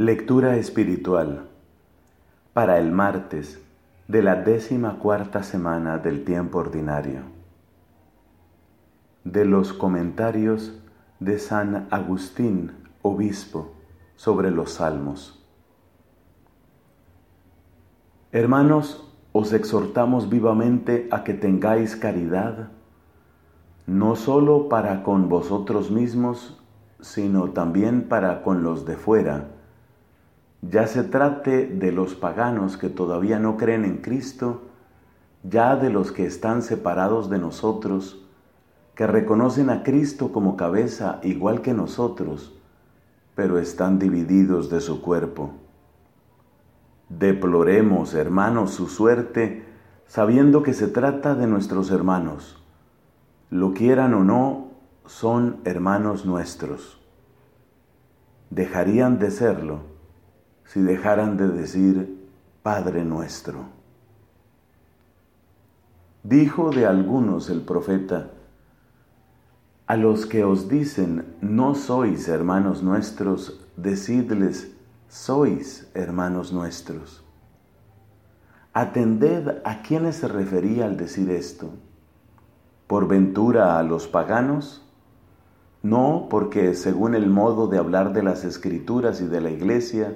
Lectura espiritual para el martes de la décima cuarta semana del tiempo ordinario. De los comentarios de San Agustín, obispo, sobre los salmos. Hermanos, os exhortamos vivamente a que tengáis caridad, no solo para con vosotros mismos, sino también para con los de fuera ya se trate de los paganos que todavía no creen en Cristo, ya de los que están separados de nosotros, que reconocen a Cristo como cabeza igual que nosotros, pero están divididos de su cuerpo. Deploremos, hermanos, su suerte, sabiendo que se trata de nuestros hermanos. Lo quieran o no, son hermanos nuestros. Dejarían de serlo si dejaran de decir Padre nuestro. Dijo de algunos el profeta, a los que os dicen no sois hermanos nuestros, decidles sois hermanos nuestros. Atended a quienes se refería al decir esto. ¿Por ventura a los paganos? No, porque según el modo de hablar de las escrituras y de la iglesia,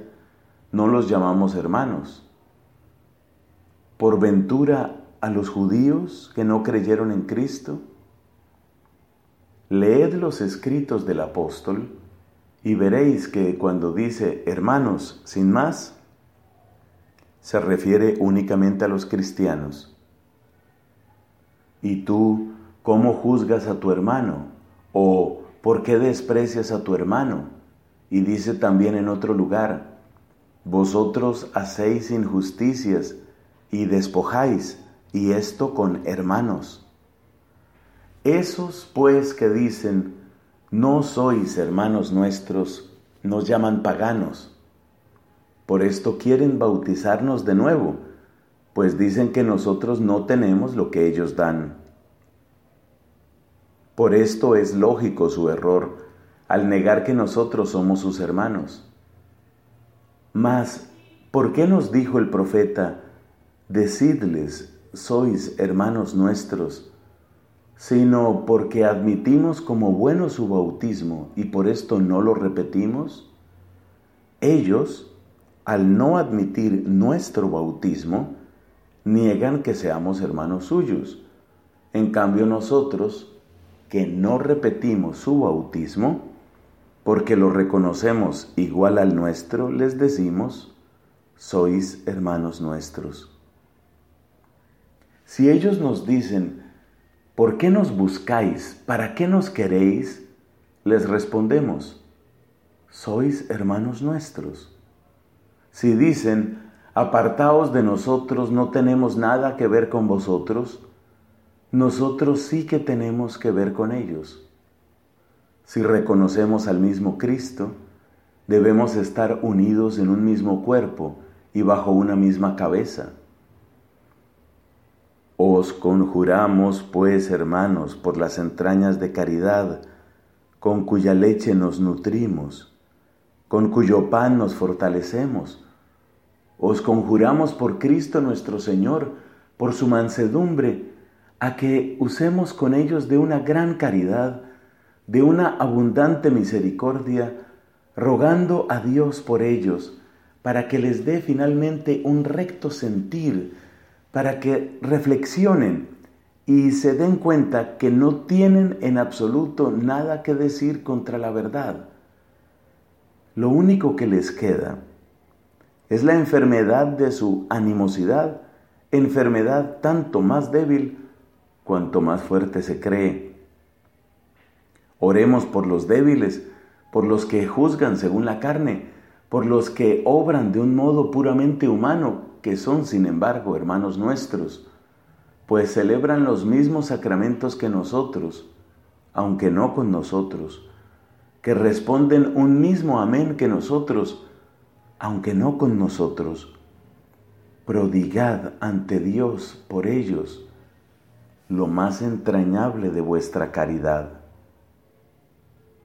no los llamamos hermanos. Por ventura a los judíos que no creyeron en Cristo, leed los escritos del apóstol y veréis que cuando dice hermanos sin más, se refiere únicamente a los cristianos. ¿Y tú cómo juzgas a tu hermano? ¿O por qué desprecias a tu hermano? Y dice también en otro lugar, vosotros hacéis injusticias y despojáis, y esto con hermanos. Esos pues que dicen, no sois hermanos nuestros, nos llaman paganos. Por esto quieren bautizarnos de nuevo, pues dicen que nosotros no tenemos lo que ellos dan. Por esto es lógico su error, al negar que nosotros somos sus hermanos. Mas, ¿por qué nos dijo el profeta, decidles, sois hermanos nuestros, sino porque admitimos como bueno su bautismo y por esto no lo repetimos? Ellos, al no admitir nuestro bautismo, niegan que seamos hermanos suyos. En cambio nosotros, que no repetimos su bautismo, porque lo reconocemos igual al nuestro, les decimos, sois hermanos nuestros. Si ellos nos dicen, ¿por qué nos buscáis? ¿Para qué nos queréis? Les respondemos, sois hermanos nuestros. Si dicen, apartaos de nosotros, no tenemos nada que ver con vosotros, nosotros sí que tenemos que ver con ellos si reconocemos al mismo Cristo, debemos estar unidos en un mismo cuerpo y bajo una misma cabeza. Os conjuramos, pues, hermanos, por las entrañas de caridad, con cuya leche nos nutrimos, con cuyo pan nos fortalecemos. Os conjuramos por Cristo nuestro Señor, por su mansedumbre, a que usemos con ellos de una gran caridad, de una abundante misericordia, rogando a Dios por ellos, para que les dé finalmente un recto sentir, para que reflexionen y se den cuenta que no tienen en absoluto nada que decir contra la verdad. Lo único que les queda es la enfermedad de su animosidad, enfermedad tanto más débil cuanto más fuerte se cree Oremos por los débiles, por los que juzgan según la carne, por los que obran de un modo puramente humano, que son, sin embargo, hermanos nuestros, pues celebran los mismos sacramentos que nosotros, aunque no con nosotros, que responden un mismo amén que nosotros, aunque no con nosotros. Prodigad ante Dios por ellos lo más entrañable de vuestra caridad.